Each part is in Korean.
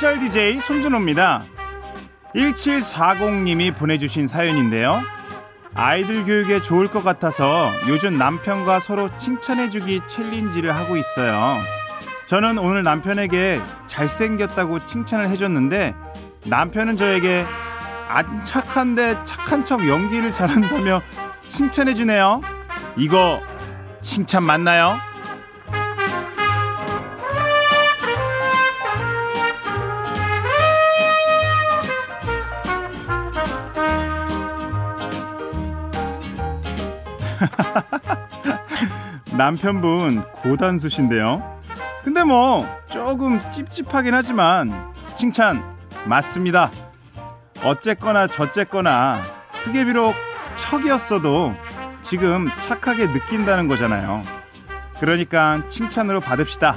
special DJ 손준호입니다. 1740님이 보내주신 사연인데요. 아이들 교육에 좋을 것 같아서 요즘 남편과 서로 칭찬해주기 챌린지를 하고 있어요. 저는 오늘 남편에게 잘생겼다고 칭찬을 해줬는데 남편은 저에게 안 착한데 착한 척 연기를 잘한다며 칭찬해주네요. 이거 칭찬 맞나요? 남편분 고단수신데요. 근데 뭐 조금 찝찝하긴 하지만 칭찬 맞습니다. 어쨌거나 저쨌거나 그게 비록 척이었어도 지금 착하게 느낀다는 거잖아요. 그러니까 칭찬으로 받읍시다.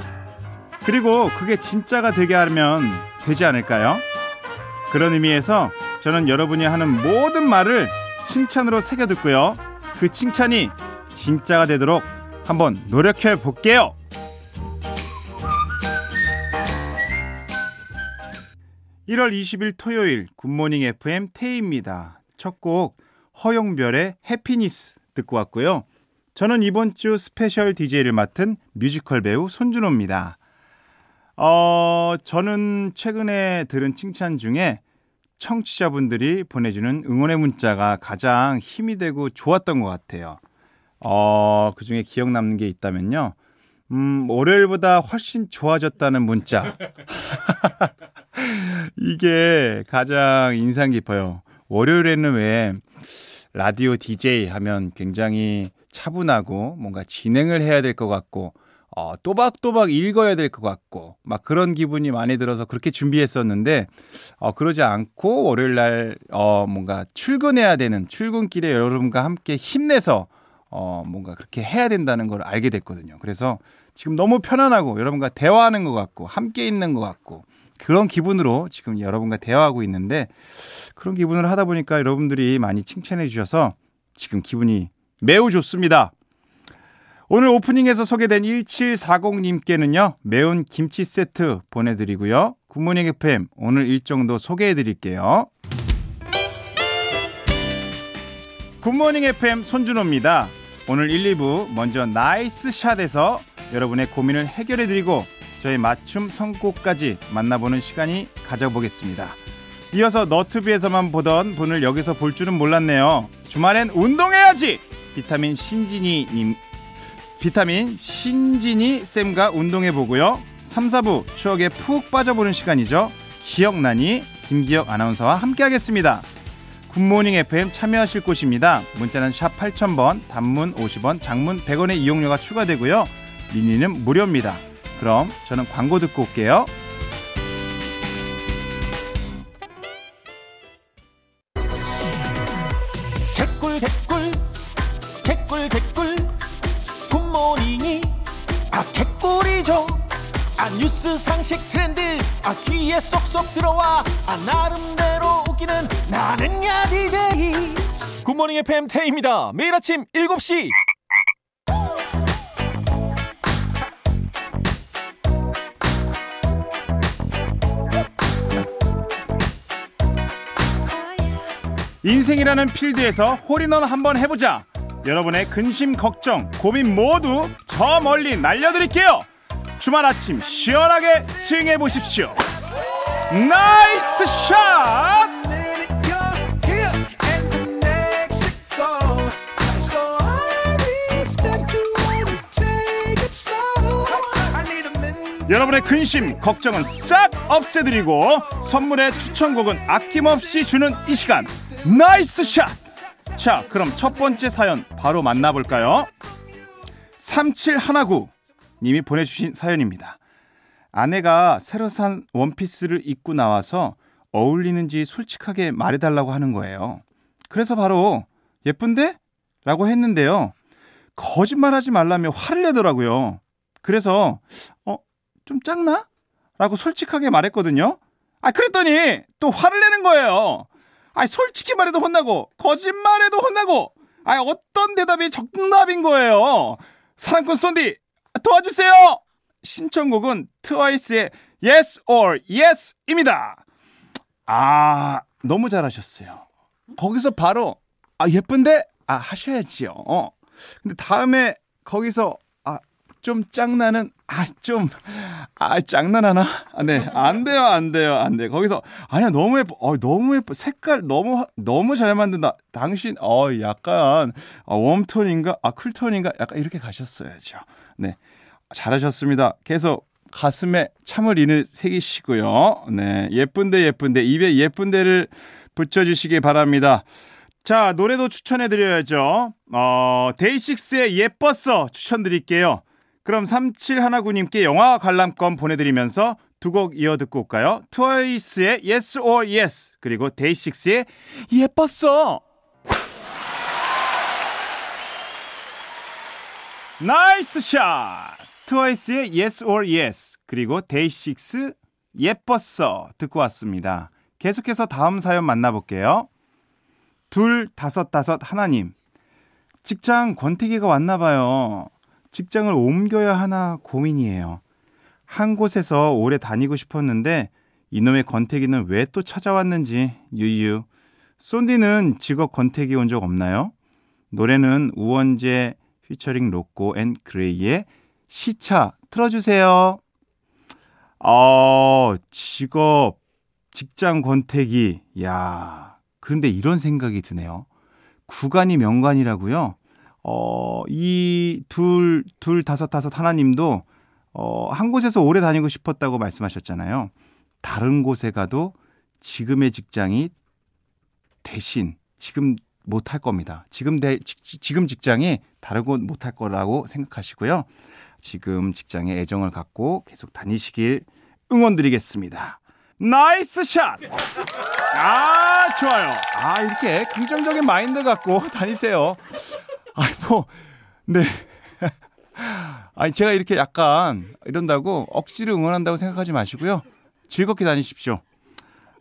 그리고 그게 진짜가 되게 하면 되지 않을까요? 그런 의미에서 저는 여러분이 하는 모든 말을 칭찬으로 새겨 듣고요. 그 칭찬이 진짜가 되도록 한번 노력해 볼게요. (1월 20일) 토요일 굿모닝 FM 테이입니다. 첫 곡 허용별의 Happiness 듣고 왔고요. 저는 이번 주 special DJ를 맡은 뮤지컬 배우 손준호입니다. 어 저는 최근에 들은 칭찬 중에 청취자분들이 보내주는 응원의 문자가 가장 힘이 되고 좋았던 것 같아요. 어, 그 중에 기억 남는 게 있다면요. 음, 월요일보다 훨씬 좋아졌다는 문자. 이게 가장 인상 깊어요. 월요일에는 왜 라디오 DJ 하면 굉장히 차분하고 뭔가 진행을 해야 될 것 같고 어, 또박또박 읽어야 될 것 같고 막 그런 기분이 많이 들어서 그렇게 준비했었는데 어, 그러지 않고 월요일 날 어, 뭔가 출근해야 되는 출근길에 여러분과 함께 힘내서 어, 뭔가 그렇게 해야 된다는 걸 알게 됐거든요. 그래서 지금 너무 편안하고 여러분과 대화하는 것 같고 함께 있는 것 같고 그런 기분으로 지금 여러분과 대화하고 있는데 그런 기분을 하다 보니까 여러분들이 많이 칭찬해 주셔서 지금 기분이 매우 좋습니다. 오늘 오프닝에서 소개된 1740님께는요, 매운 김치 세트 보내드리고요. 굿모닝 FM 오늘 일정도 소개해 드릴게요. 굿모닝 FM 손준호입니다. 오늘 1, 2부 먼저 나이스 샷에서 여러분의 고민을 해결해 드리고 저희 맞춤 선곡까지 만나보는 시간이 가져보겠습니다. 이어서 너튜브에서만 보던 분을 여기서 볼 줄은 몰랐네요. 주말엔 운동해야지! 비타민 신진이 님 비타민 신진이 쌤과 운동해 보고요. 3, 4부 추억에 푹 빠져보는 시간이죠. 기억나니 김기혁 아나운서와 함께하겠습니다. 굿모닝 FM 참여하실 곳입니다. 문자는 샵 8000번, 단문 50원, 장문 100원의 이용료가 추가되고요. 미니는 무료입니다. 그럼 저는 광고 듣고 올게요. 상식 트렌드. 아 귀에 쏙쏙 들어와. 아 나름대로 웃기는 나는 야 DJ. 굿모닝 FM 태입니다. 매일 아침 7시. 인생이라는 필드에서 홀인원 한번 해보자. 여러분의 근심, 걱정, 고민 모두 저 멀리 날려드릴게요. 주말 아침 시원하게 스윙해 보십시오. Nice shot! 여러분의 근심, 걱정은 싹 없애드리고 선물과 추천곡은 아낌없이 주는 이 시간 nice shot! 자, 그럼 첫 번째 사연 바로 만나볼까요? 3719 님이 보내주신 사연입니다. 아내가 새로 산 원피스를 입고 나와서 어울리는지 솔직하게 말해달라고 하는 거예요. 그래서 바로 예쁜데? 라고 했는데요. 거짓말하지 말라며 화를 내더라고요. 그래서 어, 좀 작나? 라고 솔직하게 말했거든요. 아, 그랬더니 또 화를 내는 거예요. 아, 솔직히 말해도 혼나고, 거짓말해도 혼나고, 아, 어떤 대답이 정답인 거예요. 사랑꾼 쏜디, 도와주세요! 신청곡은 트와이스의 Yes or Yes입니다. 아, 너무 잘하셨어요. 거기서 바로 아, 예쁜데 아, 하셔야지요. 어. 근데 다음에 거기서 아, 좀 짱나는 아, 좀 아, 장난하나? 아, 네. 안 돼요. 안 돼요. 안 돼. 거기서 아니야, 너무 예뻐. 어, 너무 예뻐. 색깔 너무 하- 너무 잘 만든다. 당신 어, 약간 어, 웜톤인가? 아, 쿨톤인가? 약간 이렇게 가셨어야죠. 네. 잘하셨습니다. 계속 가슴에 참을 인을 새기시고요. 네. 예쁜데 예쁜데 입에 예쁜데를 붙여 주시기 바랍니다. 자, 노래도 추천해 드려야죠. 어, 데이식스의 예뻤어 추천드릴게요. 그럼 3719님께 영화 관람권 보내드리면서 두 곡 이어 듣고 올까요? 트와이스의 Yes or Yes 그리고 데이식스의 예뻤어 nice shot 트와이스의 Yes or Yes 그리고 데이식스 예뻤어 듣고 왔습니다. 계속해서 다음 사연 만나볼게요. 둘 다섯 다섯 하나님 직장 권태기가 왔나 봐요. 직장을 옮겨야 하나 고민이에요. 한 곳에서 오래 다니고 싶었는데 이놈의 권태기는 왜 또 찾아왔는지 유유. 쏜디는 직업 권태기 온 적 없나요? 노래는 우원재 피처링 로꼬 and 그레이의 시차 틀어주세요. 어, 직업, 직장 권태기. 야 그런데 이런 생각이 드네요. 구간이 명관이라고요. 어, 이 둘, 둘, 다섯, 다섯 하나님도 어, 한 곳에서 오래 다니고 싶었다고 말씀하셨잖아요. 다른 곳에 가도 지금의 직장이 대신 지금 못할 겁니다. 지금 대, 지, 지금 직장이 다른 곳 못할 거라고 생각하시고요. 지금 직장에 애정을 갖고 계속 다니시길 응원드리겠습니다. Nice shot! 아, 좋아요. 아, 이렇게 긍정적인 마인드 갖고 다니세요. 아이, 뭐, 네. 아니, 제가 이렇게 약간 이런다고 억지로 응원한다고 생각하지 마시고요. 즐겁게 다니십시오.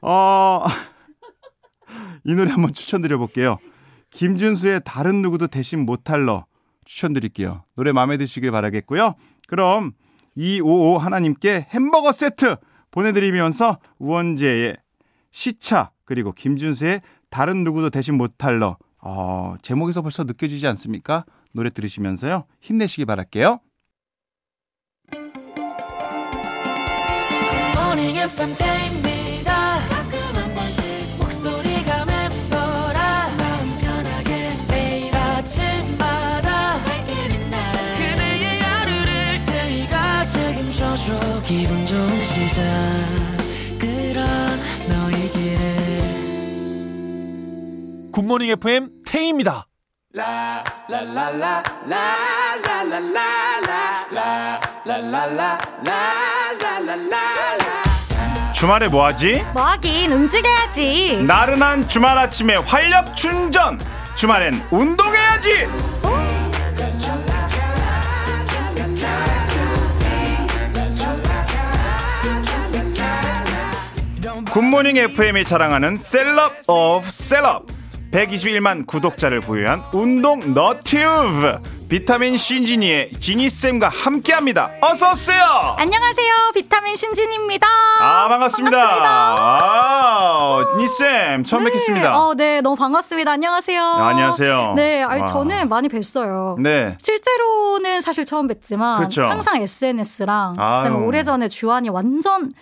어, 이 노래 한번 추천드려 볼게요. 김준수의 다른 누구도 대신 못할 너 추천드릴게요. 노래 마음에 드시길 바라겠고요. 그럼 255 하나님께 햄버거 세트 보내드리면서 우원재의 시차 그리고 김준수의 다른 누구도 대신 못할 너 어, 제목에서 벌써 느껴지지 않습니까? 노래 들으시면서요. 힘내시기 바랄게요. 기분 좋은 시작 그런 굿모닝 FM 태희입니다. 주말에 뭐하지? 뭐하긴 움직여야지. 나른한 주말 아침에 활력 충전. 주말엔 운동해야지. 굿모닝 FM이 자랑하는 celeb of celeb 121만 구독자를 보유한 운동 너튜브 비타민신지니의 지니쌤과 함께합니다 어서 오세요 안녕하세요. 비타민신지니입니다. 아 반갑습니다. 아, 니쌤 처음 네. 뵙겠습니다. 어, 네, 너무 반갑습니다. 안녕하세요. 네, 안녕하세요. 네, 아니 와. 저는 많이 뵀어요. 네. 실제로는 사실 처음 뵀지만 그쵸. 항상 SNS랑. 그다음에 오래 전에 주한이 완전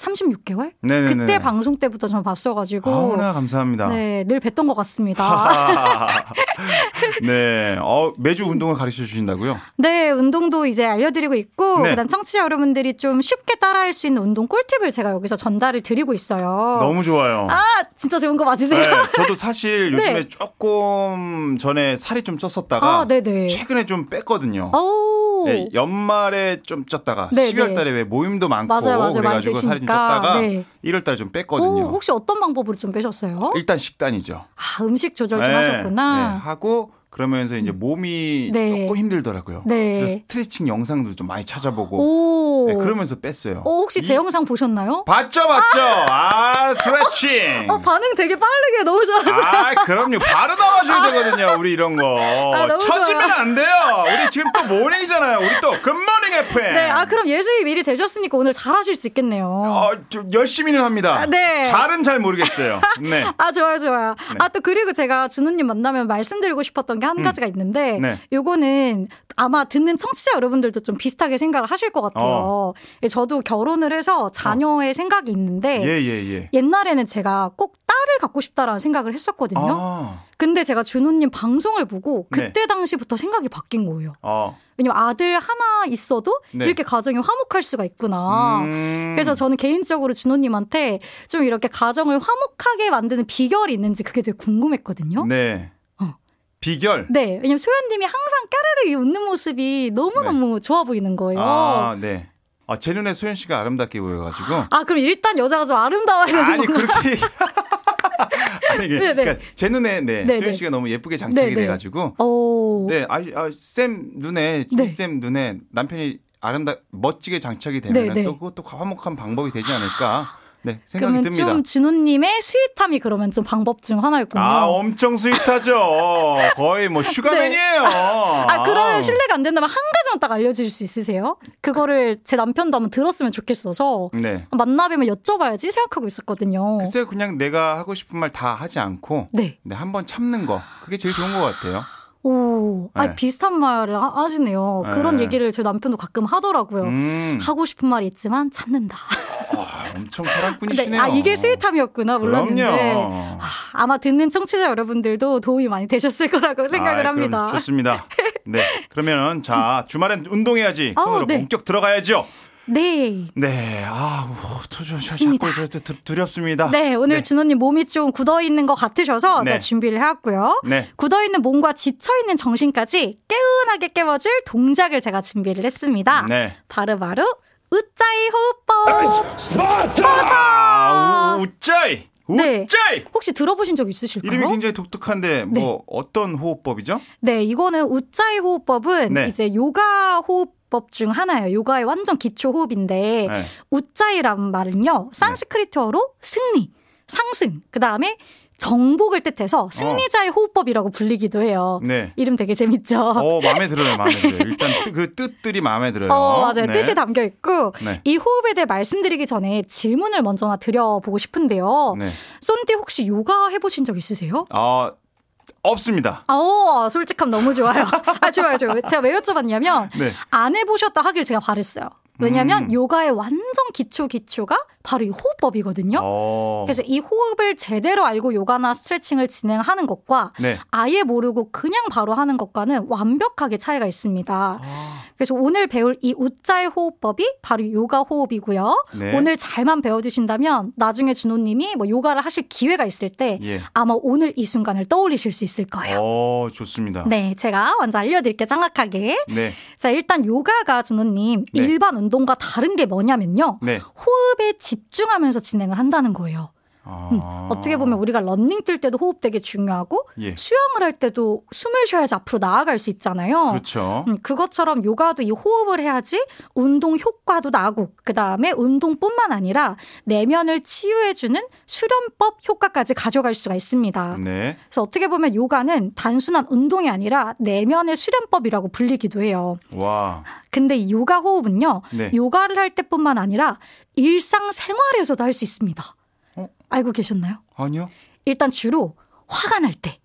36개월 네네네. 그때 방송 때부터 전 봤어가지고 아우나 감사합니다. 네, 늘 뵀던 것 같습니다. 네. 어, 매주 운동을 가르쳐 주신다고요? 네, 운동도 이제 알려드리고 있고, 네. 그다음 청취자 여러분들이 좀 쉽게 따라할 수 있는 운동 꿀팁을 제가 여기서 전달을 드리고 있어요. 너무 좋아요. 아, 진짜 좋은 거 맞으세요? 네, 저도 사실 요즘에 네. 조금 전에 살이 좀 쪘었다가 아. 최근에 좀 뺐거든요. 오. 네, 연말에 좀 쪘다가 네, 12월 네. 달에 왜 모임도 많고 맞아요, 맞아요. 그래가지고 살이. 쪘다가 네. 1월 달에 좀 오, 뺐거든요. 혹시 어떤 방법으로 좀 빼셨어요? 일단 식단이죠. 아, 음식 조절 좀 네, 하셨구나. 네, 하고 그러면서 이제 몸이 네. 조금 힘들더라고요. 네. 그래서 스트레칭 영상도 좀 많이 찾아보고 오. 네, 그러면서 뺐어요. 어, 혹시 제 이- 영상 보셨나요? 봤죠, 봤죠. 아, 스트레칭. 어, 반응 되게 빠르게 너무 좋아서. 아, 그럼요. 바로 나와줘야 되거든요. 우리 이런 거. 아, 처지면 좋아요. 안 돼요. 우리 지금 또 morning이잖아요. 우리 또 굿모닝 FM. 네, 아, 그럼 예습이 미리 되셨으니까 오늘 잘하실 수 있겠네요. 어, 좀 열심히는 합니다. 아, 네. 잘은 잘 모르겠어요. 네. 아, 좋아요, 좋아요. 네. 아, 또 그리고 제가 준호님 만나면 말씀드리고 싶었던 게 한 가지가 있는데, 네. 요거는 아마 듣는 청취자 여러분들도 좀 비슷하게 생각을 하실 것 같아요. 예, 저도 결혼을 해서 자녀의 생각이 있는데, 어. 예, 예, 예. 옛날에는 제가 꼭 딸을 갖고 싶다라는 생각을 했었거든요. 아, 근데 제가 준호님 방송을 보고 네. 그때 당시부터 생각이 바뀐 거예요. 어. 왜냐면 아들 하나 있어도 네. 이렇게 가정이 화목할 수가 있구나. 음. 그래서 저는 개인적으로 준호님한테 좀 이렇게 가정을 화목하게 만드는 비결이 있는지 그게 되게 궁금했거든요. 네. 어. 비결. 네, 왜냐면 소연님이 항상 까르르 웃는 모습이 너무 너무 좋아 보이는 거예요. 네. 아, 아, 네. 아, 제 눈에 소연 씨가 아름답게 보여가지고. 그럼 일단 여자가 좀 아름다워야 되는 아니 건가요? 그렇게 아니 네, 네. 그러니까 제 눈에 네, 네, 소연 네. 씨가 너무 예쁘게 장착이 네, 네. 돼가지고 오. 네, 아, 아, 쌤 눈에 네. 지쌤 눈에 남편이 아름다 멋지게 장착이 되면 네, 네. 또 그것도 화목한 방법이 되지 않을까 네 생각이 그러면 듭니다. 좀 준호님의 sweet함이 그러면 좀 방법 중 하나였군요. 아 엄청 스윗하죠. 거의 뭐 sugar man이에요. 아, 그러면 실례가 안 된다면 한 가지만 딱 알려주실 수 있으세요? 그거를 제 남편도 한번 들었으면 좋겠어서 네. 만나뵈면 여쭤봐야지 생각하고 있었거든요. 글쎄 그냥 내가 하고 싶은 말 다 하지 않고 네. 네, 한번 참는 거 그게 제일 좋은 것 같아요. 오, 아 네. 비슷한 말을 하- 하시네요. 그런 네. 얘기를 제 남편도 가끔 하더라고요. 음, 하고 싶은 말이 있지만 참는다. 와, 엄청 사랑꾼이시네요. 아 이게 스윗함이었구나 몰랐는데 그럼요. 아, 아마 듣는 청취자 여러분들도 도움이 많이 되셨을 거라고 생각을 그럼 합니다. 좋습니다. 네. 그러면 자, 주말엔 운동해야지. 아, 코너로 네. 본격 들어가야죠. 네. 네. 아, 좋습니다. 자꾸 두- 두렵습니다. 네, 오늘 네. 준호님 몸이 좀 굳어 있는 것 같으셔서 네. 제가 준비를 해왔고요. 네. 굳어 있는 몸과 지쳐 있는 정신까지 개운하게 깨워줄 동작을 제가 준비를 했습니다. 네. 바로 바로 우짜이 호흡법. 아, 우- 우짜이. 네. 우짜이. 혹시 들어보신 적 있으실까요? 이름이 굉장히 독특한데 네. 뭐 어떤 호흡법이죠? 네, 이거는 우짜이 호흡법은 네. 이제 요가 호흡 법 중 하나예요. 요가의 완전 기초 호흡인데 네. 우짜이라는 말은요. 산스크리트어로 승리, 상승, 그 다음에 정복을 뜻해서 승리자의 호흡법이라고 불리기도 해요. 네. 이름 되게 재밌죠? 어, 마음에 들어요. 마음에 들어요. 일단 뜨- 그 뜻들이 마음에 들어요. 어, 맞아요. 네. 뜻이 담겨 있고 네. 이 호흡에 대해 말씀드리기 전에 질문을 먼저 하나 드려보고 싶은데요. 네. 쏜디 혹시 요가 해보신 적 있으세요? 아, 없습니다. 어, 솔직함 너무 좋아요. 아, 좋아요, 좋아요. 제가 왜 여쭤봤냐면 네. 안 해보셨다 하길 제가 바랬어요. 왜냐면 음. 요가의 완전 기초 기초가 바로 이 호흡법이거든요. 어. 그래서 이 호흡을 제대로 알고 요가나 스트레칭을 진행하는 것과 네. 아예 모르고 그냥 바로 하는 것과는 완벽하게 차이가 있습니다. 아, 그래서 오늘 배울 이 우짜의 호흡법이 바로 요가 호흡이고요. 네. 오늘 잘만 배워두신다면 나중에 준호님이 뭐 요가를 하실 기회가 있을 때 예. 아마 오늘 이 순간을 떠올리실 수 있을 거예요. 어, 좋습니다. 네, 제가 먼저 알려드릴게요. 정확하게. 네. 자, 일단 요가가 준호님 네. 일반 운동 과 다른 게 뭐냐면요. 네. 호흡에 집중하면서 진행을 한다는 거예요. 아. 음, 어떻게 보면 우리가 런닝 뛸 때도 호흡 되게 중요하고 예. 수영을 할 때도 숨을 쉬어야지 앞으로 나아갈 수 있잖아요. 그렇죠. 음, 그것처럼 요가도 이 호흡을 해야지 운동 효과도 나고 그 다음에 운동뿐만 아니라 내면을 치유해주는 수련법 효과까지 가져갈 수가 있습니다. 네. 그래서 어떻게 보면 요가는 단순한 운동이 아니라 내면의 수련법이라고 불리기도 해요. 와. 근데 이 요가 호흡은요, 네. 요가를 할 때뿐만 아니라 일상 생활에서도 할 수 있습니다. 어? 알고 계셨나요? 아니요. 일단 주로 화가 날 때,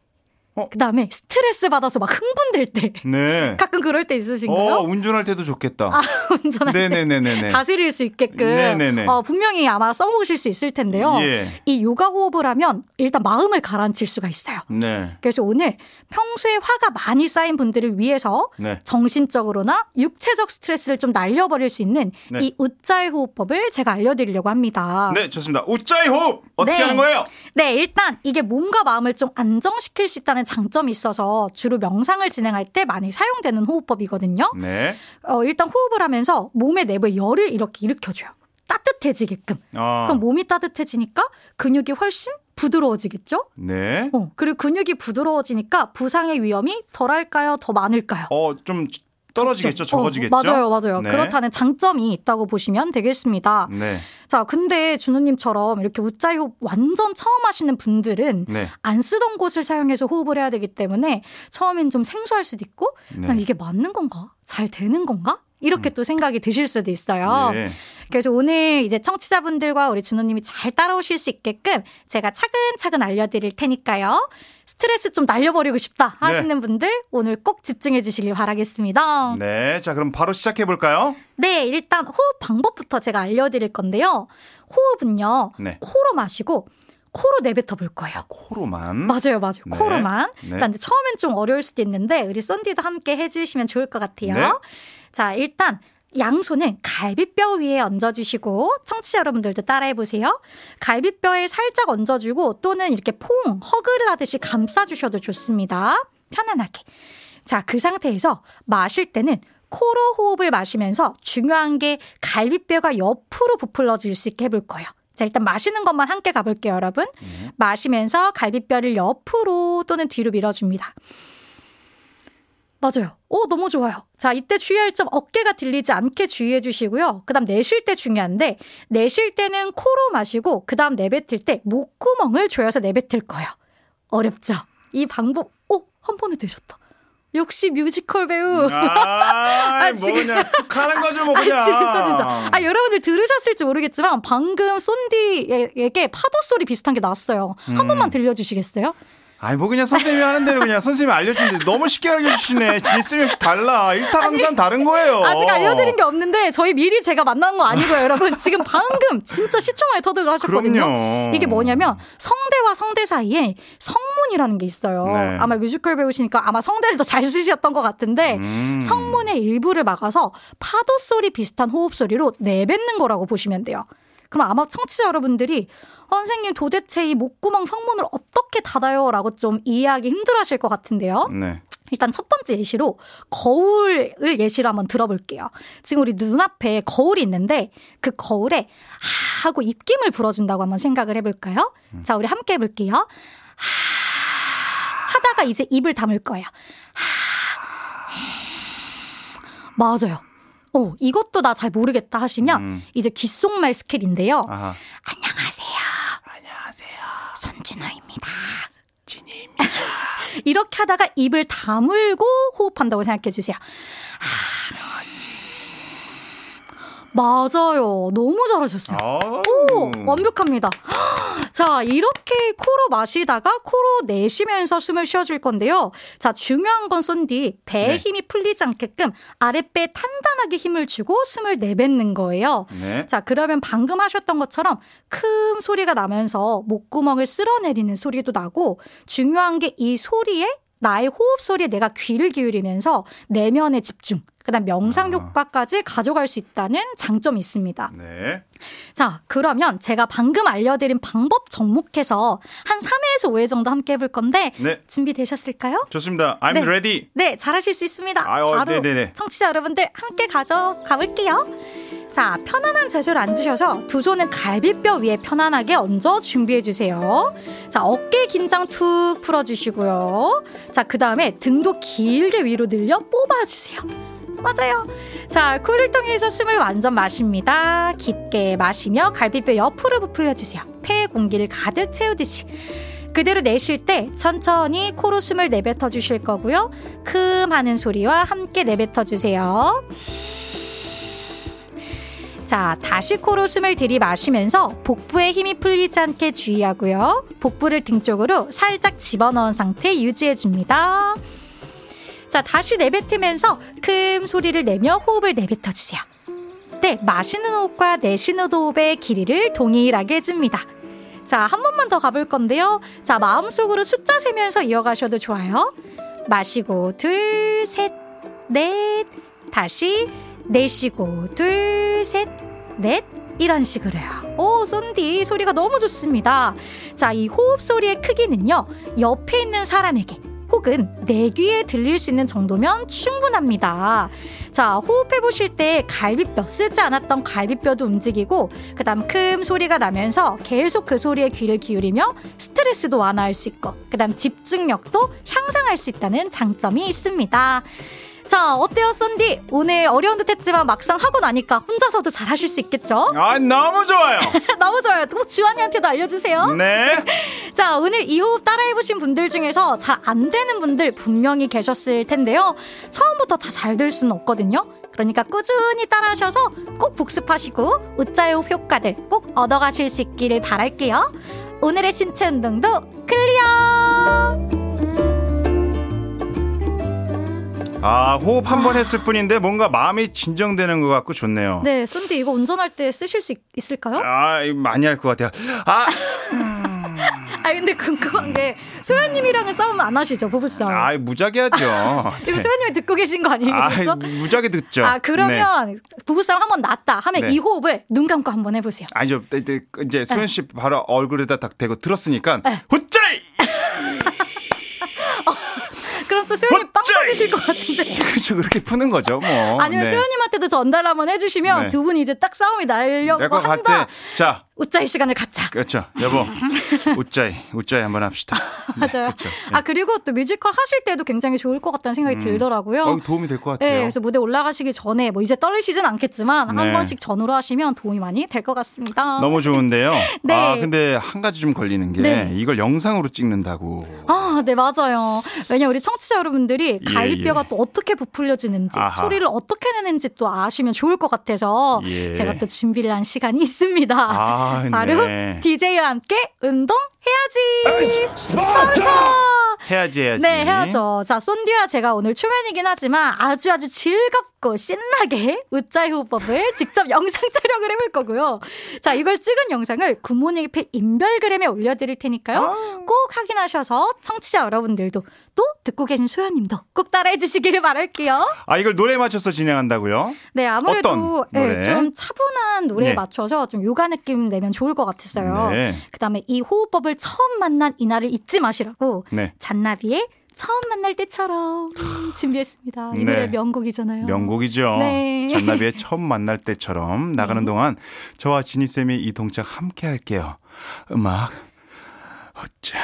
어? 그 다음에 스트레스 받아서 막 흥분될 때, 네. 가끔 그럴 때 있으신가요? 어, 운전할 때도 좋겠다. 아, 운전할 때 네네네네네. 다스릴 수 있게끔 네네네. 어, 분명히 아마 써보실 수 있을 텐데요. 예. 이 요가 호흡을 하면 일단 마음을 가라앉힐 수가 있어요. 네. 그래서 오늘 평소에 화가 많이 쌓인 분들을 위해서 네. 정신적으로나 육체적 스트레스를 좀 날려버릴 수 있는 네. 이 우짜의 호흡법을 제가 알려드리려고 합니다. 네, 좋습니다. 우짜이 호흡 어떻게 네. 하는 거예요? 네, 일단 이게 몸과 마음을 좀 안정시킬 수 있다는 장점이 있어서 주로 명상을 진행할 때 많이 사용되는 호흡법이거든요. 네. 어, 일단 호흡을 하면서 몸의 내부에 열을 이렇게 일으켜줘요. 따뜻해지게끔. 아, 그럼 몸이 따뜻해지니까 근육이 훨씬 부드러워지겠죠? 네. 어, 그리고 근육이 부드러워지니까 부상의 위험이 덜할까요? 더 많을까요? 어, 좀 떨어지겠죠, 어, 적어지겠죠. 맞아요, 맞아요. 네. 그렇다는 장점이 있다고 보시면 되겠습니다. 네, 자, 근데 준호님처럼 이렇게 우짜호흡 완전 처음 하시는 분들은 네, 안 쓰던 곳을 사용해서 호흡을 해야 되기 때문에 처음엔 좀 생소할 수도 있고, 네. 그다음 이게 맞는 건가? 잘 되는 건가? 이렇게 또 생각이 드실 수도 있어요. 네. 그래서 오늘 이제 청취자분들과 우리 준호님이 잘 따라오실 수 있게끔 제가 차근차근 알려드릴 테니까요. 스트레스 좀 날려버리고 싶다 하시는 분들 오늘 꼭 집중해 주시길 바라겠습니다. 네, 자 그럼 바로 시작해 볼까요? 네, 일단 호흡 방법부터 제가 알려드릴 건데요. 호흡은요, 네. 코로 마시고 코로 내뱉어 볼 거예요. 코로만. 맞아요, 맞아요. 네. 코로만. 네. 일단 근데 처음엔 좀 어려울 수도 있는데 우리 썬디도 함께 해주시면 좋을 것 같아요. 네. 자, 일단 양손은 갈비뼈 위에 얹어주시고 청취자 여러분들도 따라해 보세요. 갈비뼈에 살짝 얹어주고 또는 이렇게 퐁 허그를 하듯이 감싸주셔도 좋습니다. 편안하게. 자, 그 상태에서 마실 때는 코로 호흡을 마시면서 중요한 게 갈비뼈가 옆으로 부풀러질 수 있게 해볼 거예요. 자, 일단 마시는 것만 함께 가볼게요, 여러분. 마시면서 갈비뼈를 옆으로 또는 뒤로 밀어줍니다. 맞아요. 오, 너무 좋아요. 자, 이때 주의할 점 어깨가 들리지 않게 주의해 주시고요. 그 다음 내쉴 때 중요한데, 내쉴 때는 코로 마시고, 그 다음 내뱉을 때 목구멍을 조여서 내뱉을 거예요. 어렵죠? 이 방법, 오, 한 번에 되셨다. 역시 뮤지컬 배우. 아, 아, 뭐 지금- 그냥 툭 하는 거죠, 뭐 아, 그냥. 진짜, 진짜. 아, 여러분들 들으셨을지 모르겠지만, 방금 쏜디에게 파도 소리 비슷한 게 났어요. 한 음. 번만 들려주시겠어요? 아니 뭐 그냥 선생님이 하는 대로 그냥 선생님이 알려주는데 너무 쉽게 알려주시네. 역시 달라. 일타강사는 다른 거예요. 아직 알려드린 게 없는데, 저희 미리 제가 만난 거 아니고요, 여러분. 지금 방금 진짜 10초 만에 터득을 하셨거든요. 그럼요. 이게 뭐냐면, 성대와 성대 사이에 성문이라는 게 있어요. 네. 아마 뮤지컬 배우시니까 아마 성대를 더 잘 쓰셨던 것 같은데, 음. 성문의 일부를 막아서 파도 소리 비슷한 호흡 소리로 내뱉는 거라고 보시면 돼요. 그럼 아마 청취자 여러분들이 어, 선생님 도대체 이 목구멍 성문을 어떻게 닫아요? 라고 좀 이해하기 힘들어 하실 것 같은데요. 네. 일단 첫 번째 예시로 거울을 예시로 한번 들어볼게요. 지금 우리 눈앞에 거울이 있는데 그 거울에 하 하고 입김을 불어준다고 한번 생각을 해볼까요? 자, 우리 함께 해볼게요. 하 하다가 이제 입을 담을 거예요. 하 맞아요. 어, 이것도 나 잘 모르겠다 하시면 음. 이제 귓속말 스킬인데요. 아하. 안녕하세요. 안녕하세요. 진이입니다. 이렇게 하다가 입을 다물고 호흡한다고 생각해 주세요. 맞아요. 너무 잘하셨어요. 오, 완벽합니다. 자, 이렇게 코로 마시다가 코로 내쉬면서 숨을 쉬어줄 건데요. 자, 중요한 건 쏜디 배에 네. 힘이 풀리지 않게끔 아랫배에 탄탄하게 힘을 주고 숨을 내뱉는 거예요. 네. 자, 그러면 방금 하셨던 것처럼 큰 소리가 나면서 목구멍을 쓸어내리는 소리도 나고 중요한 게 이 소리에 나의 호흡 소리에 내가 귀를 기울이면서 내면의 집중, 그다음 명상 아. 효과까지 가져갈 수 있다는 장점이 있습니다. 네. 자, 그러면 제가 방금 알려드린 방법 접목해서 한 3회에서 5회 정도 함께 해볼 건데 네. 준비되셨을까요? 좋습니다. I'm 네. ready. 네, 잘하실 수 있습니다. 아유, 바로 네네네. 청취자 여러분들 함께 가져 가 볼게요. 자, 편안한 자세로 앉으셔서 두 손은 갈비뼈 위에 편안하게 얹어 준비해 주세요. 자, 어깨 긴장 툭 풀어 주시고요. 자, 그다음에 등도 길게 위로 늘려 뽑아 주세요. 맞아요. 자, 코를 통해서 숨을 완전 마십니다. 깊게 마시며 갈비뼈 옆으로 부풀려 주세요. 폐에 공기를 가득 채우듯이. 그대로 내쉴 때 천천히 코로 숨을 내뱉어 주실 거고요. 큼 하는 소리와 함께 내뱉어 주세요. 자, 다시 코로 숨을 들이마시면서 복부에 힘이 풀리지 않게 주의하고요. 복부를 등 쪽으로 살짝 집어넣은 상태 유지해 줍니다. 자, 다시 내뱉으면서 큼 소리를 내며 호흡을 내뱉어 주세요. 네, 마시는 호흡과 내쉬는 호흡의 길이를 동일하게 해줍니다. 자, 한 번만 더 가볼 건데요. 자, 마음속으로 숫자 세면서 이어가셔도 좋아요. 마시고, 둘, 셋, 넷. 다시, 내쉬고, 둘, 셋, 넷. 이런 식으로요. 오, 쏜디. 소리가 너무 좋습니다. 자, 이 호흡 소리의 크기는요, 옆에 있는 사람에게 혹은 내 귀에 들릴 수 있는 정도면 충분합니다. 자, 호흡해 보실 때 갈비뼈 쓰지 않았던 갈비뼈도 움직이고 그다음 큰 소리가 나면서 계속 그 소리에 귀를 기울이며 스트레스도 완화할 수 있고 그다음 집중력도 향상할 수 있다는 장점이 있습니다. 자, 어때요, 썬디? 오늘 어려운 듯 했지만 막상 하고 나니까 혼자서도 잘 하실 수 있겠죠? 아, 너무 좋아요. 너무 좋아요. 꼭 주한이한테도 알려주세요. 네. 자, 오늘 이 호흡 따라해보신 분들 중에서 잘 안 되는 분들 분명히 계셨을 텐데요. 처음부터 다 잘 될 수는 없거든요. 그러니까 꾸준히 따라하셔서 꼭 복습하시고 호흡 효과들 꼭 얻어가실 수 있기를 바랄게요. 오늘의 신체 운동도 clear! 아, 호흡 한 번 했을 뿐인데 뭔가 마음이 진정되는 것 같고 좋네요. 네, 쏜디 이거 운전할 때 쓰실 수 있, 있을까요? 아, 많이 할 것 같아요. 아, 아 근데 궁금한 게 소연님이랑은 싸움 안 하시죠 부부싸움? 아, 무자게 하죠. 지금 소연님이 듣고 계신 거 아, 아니겠죠? 무자게 듣죠. 아 네. 그러면 부부싸움 한번 났다 하면 네. 이 호흡을 눈 감고 한번 해보세요. 아니죠. 이제, 이제 소연 씨 바로 얼굴에다 딱 대고 들었으니까 네. 우짜이! 또 소연님 빵! 터지실 것 같은데. 그렇죠. 그렇게 푸는 거죠. 뭐. 아니면 네. 소연님한테도 전달 한번 해주시면 네. 두 분이 이제 딱 싸움이 날려고 한다. 같아. 자, 우짜이 시간을 갖자. 그렇죠. 여보, 우짜이, 우짜이 한번 합시다. 네, 맞아요. 그렇죠. 아 그리고 또 뮤지컬 하실 때도 굉장히 좋을 것 같다는 생각이 들더라고요. 어, 도움이 될 것 같아요. 네, 그래서 무대 올라가시기 전에 뭐 이제 떨리시진 않겠지만 한 네. 번씩 전후로 하시면 도움이 많이 될 것 같습니다. 너무 좋은데요. 네. 아, 근데 한 가지 좀 걸리는 게 네. 이걸 영상으로 찍는다고. 아, 네, 맞아요. 왜냐, 우리 청취자 여러분들이 예, 갈비뼈가 예. 또 어떻게 부풀려지는지, 아하. 소리를 어떻게 내는지 또 아시면 좋을 것 같아서 예. 제가 또 준비를 한 시간이 있습니다. 아, 바로 네. DJ와 함께 운동해야지! 스파르타! 해야지, 해야지. 네, 해야죠. 자, 쏜디와 제가 오늘 초면이긴 하지만 아주 아주 즐겁고 신나게 우짜이 호흡법을 직접 영상 촬영을 해볼 거고요. 자, 이걸 찍은 영상을 굿모닝 FM 인별그램에 올려드릴 테니까요. 꼭 확인하셔서 청취자 여러분들도 또 듣고 계신 소연님도 꼭 따라해 주시기를 바랄게요. 아, 이걸 노래 맞춰서 진행한다고요? 네, 아무래도 네? 좀 차분한 노래에 네. 맞춰서 좀 요가 느낌 내면 좋을 것 같았어요. 네. 그 다음에 이 호흡법을 처음 만난 이날을 잊지 마시라고 네. 잔나비의 처음 만날 때처럼 준비했습니다. 이 네. 노래 명곡이잖아요. 명곡이죠. 네. 잔나비의 처음 만날 때처럼 나가는 동안 저와 지니쌤이 이 동작 함께 할게요. 음악, 어째.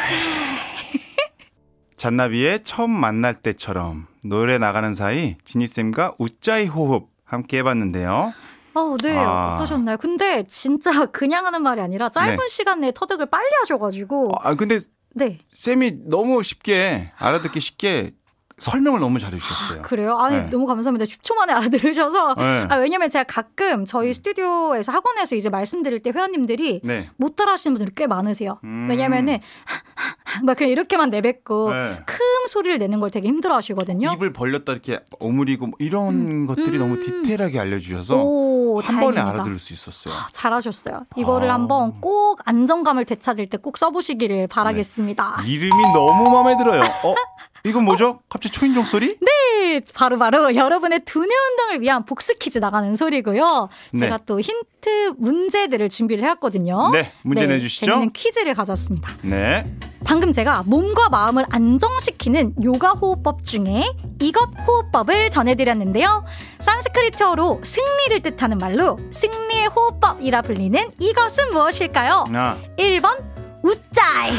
잔나비의 처음 만날 때처럼 노래 나가는 사이 지니쌤과 우짜이 호흡 함께 해봤는데요. 어, 네. 아. 어떠셨나요? 근데 진짜 그냥 하는 말이 아니라 짧은 네. 시간 내에 터득을 빨리 하셔가지고. 아, 근데 네. 쌤이 너무 쉽게 알아듣기 쉽게 설명을 너무 잘해주셨어요. 그래요? 아니, 네. 너무 감사합니다. 10초 만에 알아들으셔서. 네. 아, 왜냐면 제가 가끔 저희 스튜디오에서 학원에서 이제 말씀드릴 때 회원님들이 네. 못 따라 하시는 분들이 꽤 많으세요. 음. 왜냐면은, 막 그냥 이렇게만 내뱉고 네. 큰 소리를 내는 걸 되게 힘들어 하시거든요. 입을 벌렸다 이렇게 오므리고 뭐 이런 것들이 너무 디테일하게 알려주셔서 음. 오, 한 번에 다행입니다. 알아들을 수 있었어요. 잘하셨어요. 이거를 아. 한번 꼭 안정감을 되찾을 때 꼭 써보시기를 바라겠습니다. 이름이 너무 마음에 들어요. 어? 이건 뭐죠? 갑자기 초인종 소리? 네, 바로 바로 여러분의 두뇌 운동을 위한 복수 퀴즈 나가는 소리고요. 네. 제가 또 힌트 문제들을 준비를 해왔거든요. 네, 문제 내주시죠. 재밌는 퀴즈를 가졌습니다. 네. 방금 제가 몸과 마음을 안정시키는 요가 호흡법 중에 이것 호흡법을 전해드렸는데요. 산스크리트어로 승리를 뜻하는 말로 승리의 호흡법이라 불리는 이것은 무엇일까요? 아, 1번 우짜이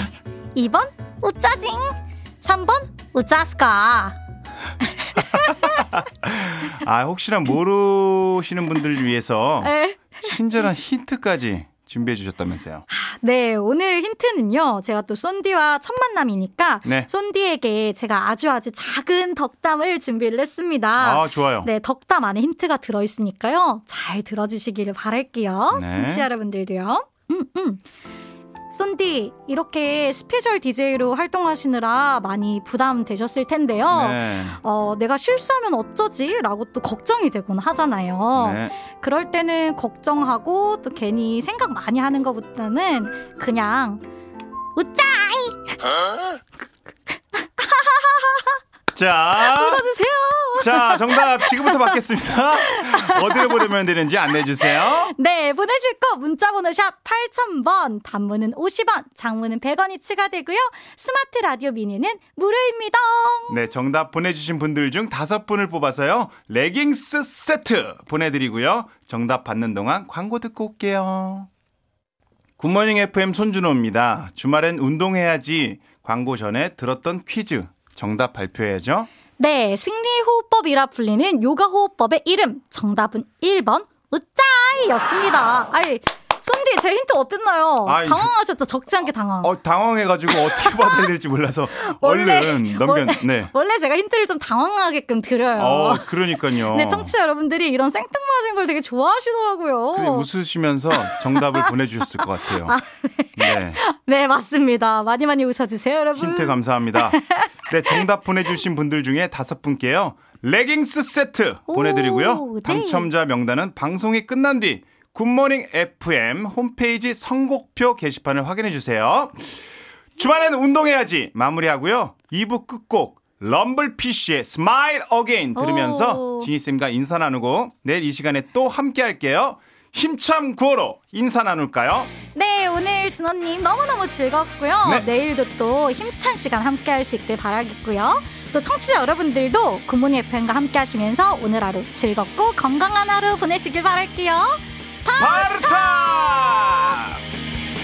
2번 우짜징 3번 우짜스카 아 혹시나 모르시는 분들을 위해서 네. 친절한 힌트까지 준비해 주셨다면서요. 네, 오늘 힌트는요. 제가 또 쏜디와 첫 만남이니까 네. 쏜디에게 제가 아주 아주 작은 덕담을 준비를 했습니다. 아, 좋아요. 네, 덕담 안에 힌트가 들어 있으니까요. 잘 들어 주시기를 바랄게요. 네. 청취자 여러분들도요. 음, 음. 쏜디, 이렇게 스페셜 DJ로 활동하시느라 많이 부담되셨을 텐데요. 네. 어, 내가 실수하면 어쩌지? 라고 또 걱정이 되곤 하잖아요. 네. 그럴 때는 걱정하고 또 괜히 생각 많이 하는 것보다는 그냥 우짜이 자, 웃어주세요. 자, 정답 지금부터 받겠습니다. 어디로 보내면 되는지 안내해 주세요. 네, 보내실 거 문자번호 샵 8000번, 단문은 50원, 장문은 100원이 추가되고요. 스마트 라디오 미니는 무료입니다. 네, 정답 보내주신 분들 중 다섯 분을 뽑아서요. 레깅스 세트 보내드리고요. 정답 받는 동안 광고 듣고 올게요. 굿모닝 FM 손준호입니다. 주말엔 운동해야지. 광고 전에 들었던 퀴즈. 정답 발표해야죠. 네, 승리호흡법이라 불리는 요가 호흡법의 이름. 정답은 1번, 우짜이였습니다. 아이, 손디, 제 힌트 어땠나요? 아이, 당황하셨죠? 적지 않게 당황. 어, 당황해가지고 어떻게 받아야 될지 몰라서 원래- 얼른 넘겨, 원래- 네. 원래 제가 힌트를 좀 당황하게끔 드려요. 어, 그러니까요. 네, 청취자 여러분들이 이런 생뚱맞은 걸 되게 좋아하시더라고요. 그래, 웃으시면서 정답을 보내주셨을 것 같아요. 네. 네, 맞습니다. 많이 많이 웃어주세요, 여러분. 힌트 감사합니다. 네, 정답 보내주신 분들 중에 다섯 분께요. 레깅스 세트 보내드리고요. 오, 네. 당첨자 명단은 방송이 끝난 뒤 굿모닝 FM 홈페이지 선곡표 게시판을 확인해 주세요. 주말에는 운동해야지 마무리하고요. 2부 끝곡 럼블피쉬의 Smile Again 들으면서 오. 지니쌤과 인사 나누고 내일 이 시간에 또 함께 할게요. 힘참 구호로 인사 나눌까요? 네, 오늘 진원님 너무너무 즐겁고요. 네. 내일도 또 힘찬 시간 함께 할 수 있길 바라겠고요. 또 청취자 여러분들도 굿모닝 FM과 함께 하시면서 오늘 하루 즐겁고 건강한 하루 보내시길 바랄게요. 파르타! 바르타!